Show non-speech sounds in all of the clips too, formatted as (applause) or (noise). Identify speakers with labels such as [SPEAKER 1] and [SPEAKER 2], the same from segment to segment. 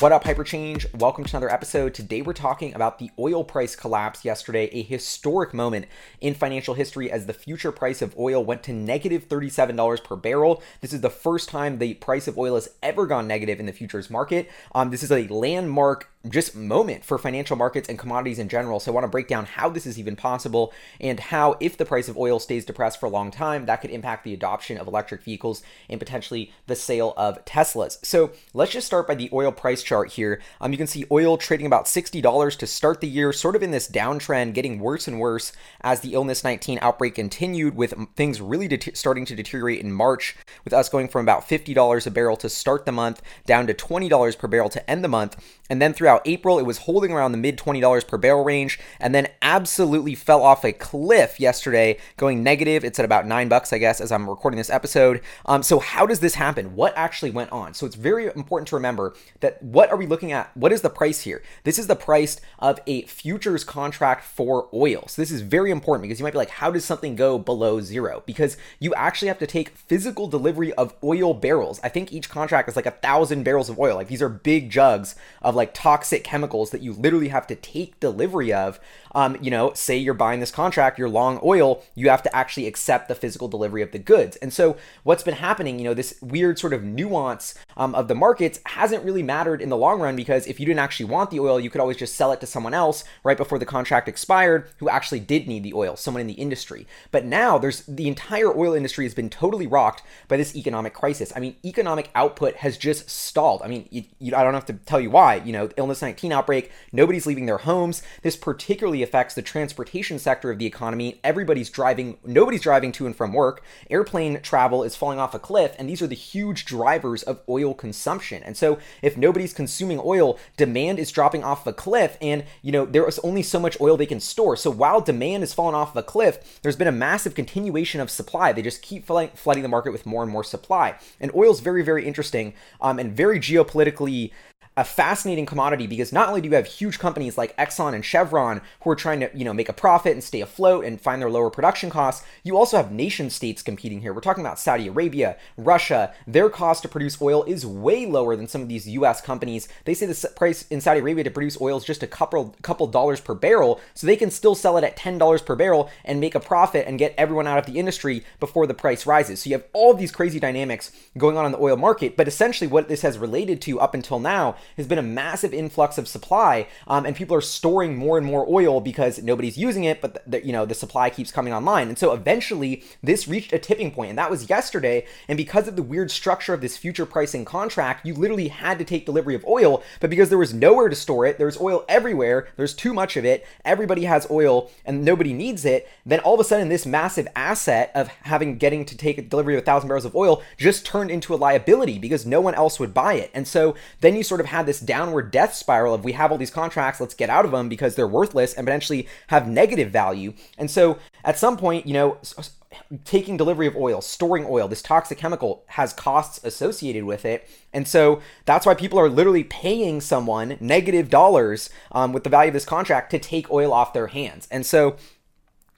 [SPEAKER 1] What up, Hyperchange? Welcome to another episode. Today we're talking about the oil price collapse yesterday, a historic moment in financial history as the future price of oil went to negative $37 per barrel. This is the first time the price of oil has ever gone negative in the futures market. Um, this is a landmark just moment for financial markets and commodities in general. So I want to break down how this is even possible and how, if the price of oil stays depressed for a long time, that could impact the adoption of electric vehicles and potentially the sale of Teslas. So let's just start by the oil price chart here. Um, you can see oil trading about $60 to start the year, sort of in this downtrend, getting worse and worse as the illness 19 outbreak continued, with things really det- starting to deteriorate in March, with us going from about $50 a barrel to start the month down to $20 per barrel to end the month. And then throughout April, it was holding around the mid $20 per barrel range and then absolutely fell off a cliff yesterday, going negative. It's at about nine bucks, I guess, as I'm recording this episode. Um, so, how does this happen? What actually went on? So, it's very important to remember that what are we looking at? What is the price here? This is the price of a futures contract for oil. So, this is very important because you might be like, how does something go below zero? Because you actually have to take physical delivery of oil barrels. I think each contract is like a thousand barrels of oil. Like, these are big jugs of like toxic chemicals that you literally have to take delivery of um, you know, say you're buying this contract, you're long oil, you have to actually accept the physical delivery of the goods. And so what's been happening, you know, this weird sort of nuance um, of the markets hasn't really mattered in the long run because if you didn't actually want the oil, you could always just sell it to someone else right before the contract expired who actually did need the oil, someone in the industry. But now there's the entire oil industry has been totally rocked by this economic crisis. I mean, economic output has just stalled. I mean, you, you, I don't have to tell you why. You know, illness 19 outbreak, nobody's leaving their homes. This particularly affects the transportation sector of the economy. Everybody's driving, nobody's driving to and from work. Airplane travel is falling off a cliff, and these are the huge drivers of oil consumption. And so, if nobody's consuming oil, demand is dropping off a cliff, and you know there is only so much oil they can store. So while demand is falling off the cliff, there's been a massive continuation of supply. They just keep flooding the market with more and more supply. And oil is very, very interesting um, and very geopolitically a fascinating commodity because not only do you have huge companies like Exxon and Chevron who are trying to, you know, make a profit and stay afloat and find their lower production costs, you also have nation states competing here. We're talking about Saudi Arabia, Russia. Their cost to produce oil is way lower than some of these US companies. They say the price in Saudi Arabia to produce oil is just a couple couple dollars per barrel, so they can still sell it at $10 per barrel and make a profit and get everyone out of the industry before the price rises. So you have all these crazy dynamics going on in the oil market, but essentially what this has related to up until now has been a massive influx of supply, um, and people are storing more and more oil because nobody's using it, but the, you know the supply keeps coming online, and so eventually this reached a tipping point, and that was yesterday. And because of the weird structure of this future pricing contract, you literally had to take delivery of oil, but because there was nowhere to store it, there's oil everywhere, there's too much of it, everybody has oil, and nobody needs it. Then all of a sudden, this massive asset of having getting to take a delivery of a thousand barrels of oil just turned into a liability because no one else would buy it, and so then you sort of had this downward death spiral of we have all these contracts, let's get out of them because they're worthless and potentially have negative value. And so at some point, you know, taking delivery of oil, storing oil, this toxic chemical has costs associated with it. And so that's why people are literally paying someone negative dollars um, with the value of this contract to take oil off their hands. And so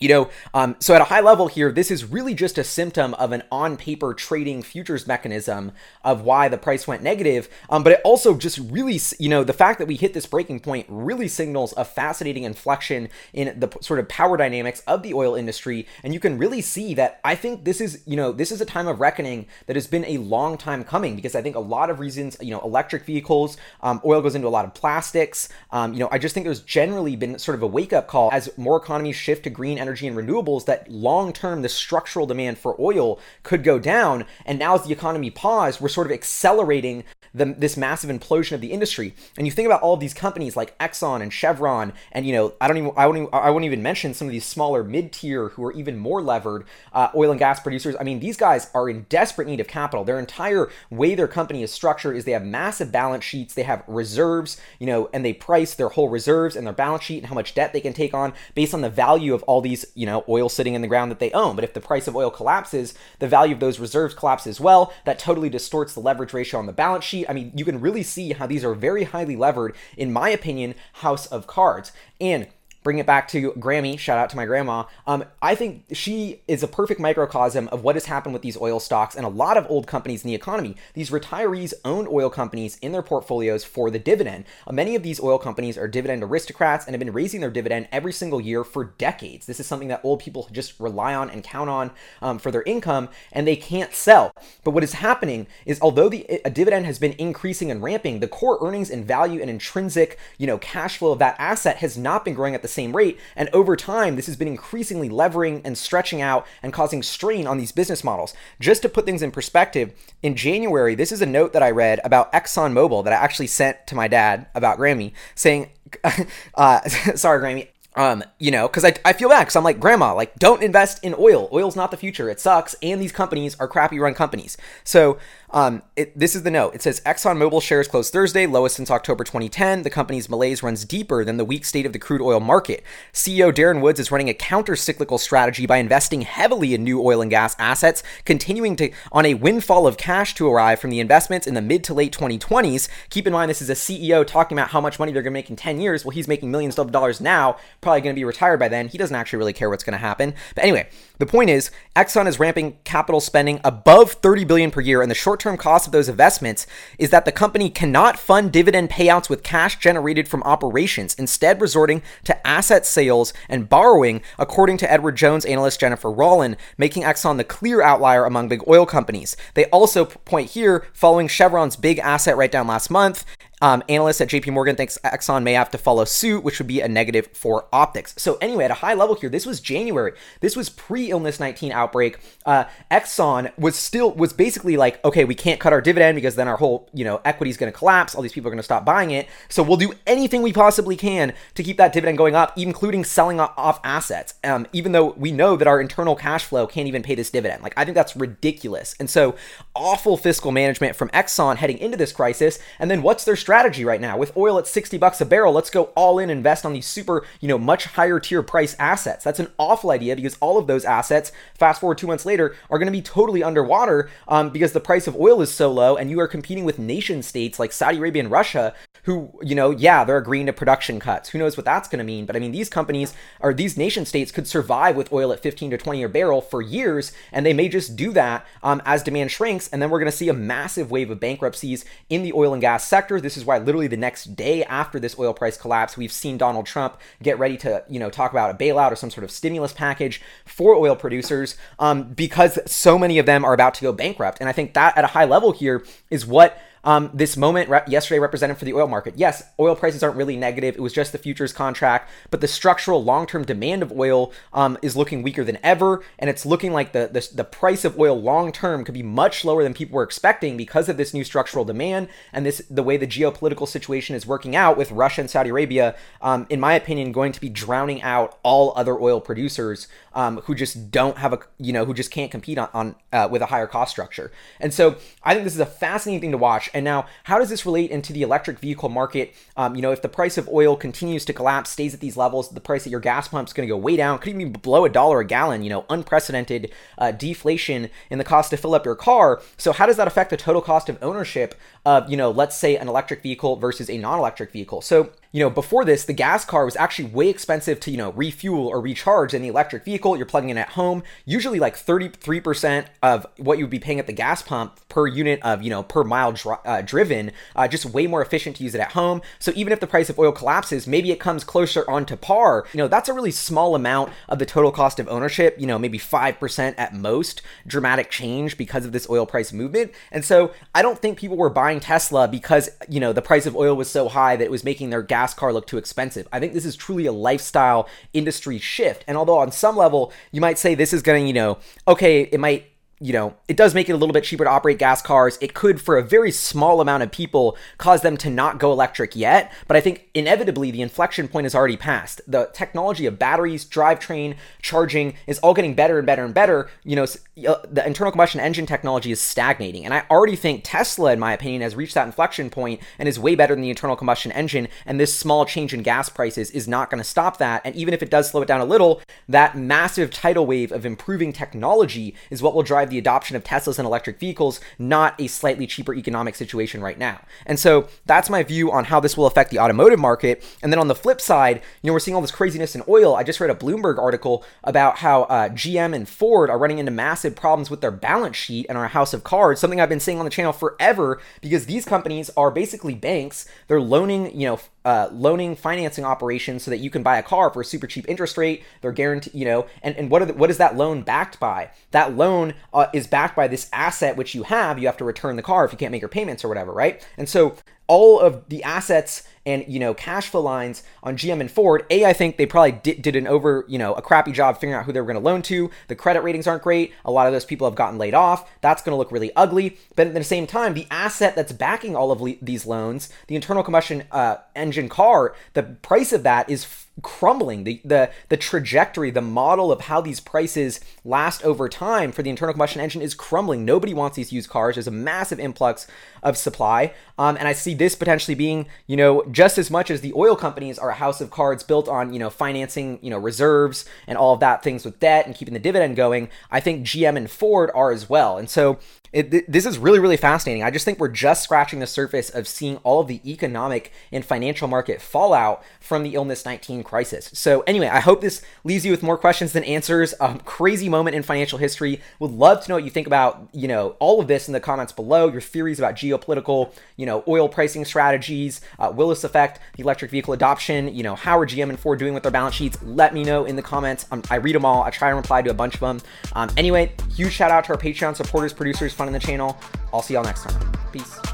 [SPEAKER 1] you know, um, so at a high level here, this is really just a symptom of an on paper trading futures mechanism of why the price went negative. Um, but it also just really, you know, the fact that we hit this breaking point really signals a fascinating inflection in the sort of power dynamics of the oil industry. And you can really see that I think this is, you know, this is a time of reckoning that has been a long time coming because I think a lot of reasons, you know, electric vehicles, um, oil goes into a lot of plastics. Um, you know, I just think there's generally been sort of a wake up call as more economies shift to green energy energy and renewables that long term the structural demand for oil could go down. And now as the economy paused, we're sort of accelerating the, this massive implosion of the industry. And you think about all these companies like Exxon and Chevron, and you know, I don't even I won't even, I won't even mention some of these smaller mid tier who are even more levered uh, oil and gas producers. I mean, these guys are in desperate need of capital. Their entire way their company is structured is they have massive balance sheets, they have reserves, you know, and they price their whole reserves and their balance sheet and how much debt they can take on based on the value of all these, you know, oil sitting in the ground that they own. But if the price of oil collapses, the value of those reserves collapses as well. That totally distorts the leverage ratio on the balance sheet. I mean, you can really see how these are very highly levered, in my opinion, house of cards. And bring it back to Grammy, shout out to my grandma. Um, I think she is a perfect microcosm of what has happened with these oil stocks and a lot of old companies in the economy. These retirees own oil companies in their portfolios for the dividend. Uh, many of these oil companies are dividend aristocrats and have been raising their dividend every single year for decades. This is something that old people just rely on and count on um, for their income, and they can't sell. But what is happening is, although the a dividend has been increasing and ramping, the core earnings and value and intrinsic, you know, cash flow of that asset has not been growing at the same rate. And over time, this has been increasingly levering and stretching out and causing strain on these business models. Just to put things in perspective, in January, this is a note that I read about ExxonMobil that I actually sent to my dad about Grammy saying, (laughs) uh, (laughs) sorry, Grammy, um, you know, because I, I feel bad because I'm like, grandma, like, don't invest in oil. Oil's not the future. It sucks. And these companies are crappy run companies. So um, it, this is the note. It says ExxonMobil shares closed Thursday, lowest since October 2010. The company's malaise runs deeper than the weak state of the crude oil market. CEO Darren Woods is running a counter-cyclical strategy by investing heavily in new oil and gas assets, continuing to on a windfall of cash to arrive from the investments in the mid to late 2020s. Keep in mind, this is a CEO talking about how much money they're going to make in 10 years. Well, he's making millions of dollars now, probably going to be retired by then. He doesn't actually really care what's going to happen. But anyway, the point is, Exxon is ramping capital spending above 30 billion per year, in the short-term cost of those investments is that the company cannot fund dividend payouts with cash generated from operations, instead resorting to asset sales and borrowing, according to Edward Jones analyst Jennifer Rowland, making Exxon the clear outlier among big oil companies. They also point here, following Chevron's big asset write-down last month, um, analysts at JP Morgan thinks Exxon may have to follow suit, which would be a negative for optics. So anyway, at a high level here, this was January. This was pre-illness 19 outbreak. Uh, Exxon was still was basically like, okay, we can't cut our dividend because then our whole you know equity is going to collapse. All these people are going to stop buying it. So we'll do anything we possibly can to keep that dividend going up, including selling off assets. Um, even though we know that our internal cash flow can't even pay this dividend. Like I think that's ridiculous. And so awful fiscal management from Exxon heading into this crisis. And then what's their strategy? Strategy right now. With oil at 60 bucks a barrel, let's go all in and invest on these super, you know, much higher tier price assets. That's an awful idea because all of those assets, fast forward two months later, are going to be totally underwater um, because the price of oil is so low and you are competing with nation states like Saudi Arabia and Russia who, you know, yeah, they're agreeing to production cuts. Who knows what that's going to mean? But I mean, these companies or these nation states could survive with oil at 15 to 20 a barrel for years, and they may just do that um, as demand shrinks. And then we're going to see a massive wave of bankruptcies in the oil and gas sector. This is why literally the next day after this oil price collapse, we've seen Donald Trump get ready to, you know, talk about a bailout or some sort of stimulus package for oil producers um, because so many of them are about to go bankrupt. And I think that at a high level here is what um, this moment re- yesterday represented for the oil market. Yes, oil prices aren't really negative. It was just the futures contract, but the structural long-term demand of oil um, is looking weaker than ever, and it's looking like the, the, the price of oil long-term could be much lower than people were expecting because of this new structural demand and this the way the geopolitical situation is working out with Russia and Saudi Arabia. Um, in my opinion, going to be drowning out all other oil producers um, who just don't have a you know who just can't compete on, on uh, with a higher cost structure. And so I think this is a fascinating thing to watch. And now, how does this relate into the electric vehicle market? Um, you know, if the price of oil continues to collapse, stays at these levels, the price at your gas pump is going to go way down, could even be below a dollar a gallon. You know, unprecedented uh, deflation in the cost to fill up your car. So how does that affect the total cost of ownership of you know, let's say an electric vehicle versus a non-electric vehicle? So you know, before this, the gas car was actually way expensive to, you know, refuel or recharge than the electric vehicle. You're plugging in at home, usually like 33% of what you would be paying at the gas pump per unit of, you know, per mile dri- uh, driven, uh, just way more efficient to use it at home. So even if the price of oil collapses, maybe it comes closer onto par. You know, that's a really small amount of the total cost of ownership, you know, maybe 5% at most dramatic change because of this oil price movement. And so I don't think people were buying Tesla because, you know, the price of oil was so high that it was making their gas gas car look too expensive. I think this is truly a lifestyle industry shift. And although on some level you might say this is going to, you know, okay, it might you know, it does make it a little bit cheaper to operate gas cars. It could, for a very small amount of people, cause them to not go electric yet. But I think inevitably the inflection point is already passed. The technology of batteries, drivetrain, charging is all getting better and better and better. You know, uh, the internal combustion engine technology is stagnating. And I already think Tesla, in my opinion, has reached that inflection point and is way better than the internal combustion engine. And this small change in gas prices is not going to stop that. And even if it does slow it down a little, that massive tidal wave of improving technology is what will drive drive the adoption of Teslas and electric vehicles, not a slightly cheaper economic situation right now. And so that's my view on how this will affect the automotive market. And then on the flip side, you know, we're seeing all this craziness in oil. I just read a Bloomberg article about how uh, GM and Ford are running into massive problems with their balance sheet and our house of cards, something I've been saying on the channel forever because these companies are basically banks. They're loaning, you know, uh, loaning financing operations so that you can buy a car for a super cheap interest rate. They're guaranteed, you know, and, and what, are the, what is that loan backed by? That loan uh, is backed by this asset which you have. You have to return the car if you can't make your payments or whatever, right? And so all of the assets and you know cash flow lines on GM and Ford. A, I think they probably did, did an over you know a crappy job figuring out who they were going to loan to. The credit ratings aren't great. A lot of those people have gotten laid off. That's going to look really ugly. But at the same time, the asset that's backing all of le- these loans, the internal combustion uh, engine car, the price of that is crumbling. The, the the trajectory the model of how these prices last over time for the internal combustion engine is crumbling. Nobody wants these used cars. There's a massive influx of supply. Um, and i see this potentially being you know just as much as the oil companies are a house of cards built on you know financing you know reserves and all of that things with debt and keeping the dividend going. I think gm and ford are as well. And so it, this is really, really fascinating. I just think we're just scratching the surface of seeing all of the economic and financial market fallout from the illness 19 crisis. So, anyway, I hope this leaves you with more questions than answers. Um, crazy moment in financial history. Would love to know what you think about, you know, all of this in the comments below. Your theories about geopolitical, you know, oil pricing strategies. Uh, will this affect the electric vehicle adoption? You know, how are GM and Ford doing with their balance sheets? Let me know in the comments. Um, I read them all. I try and reply to a bunch of them. Um, anyway, huge shout out to our Patreon supporters, producers funding the channel. I'll see y'all next time. Peace.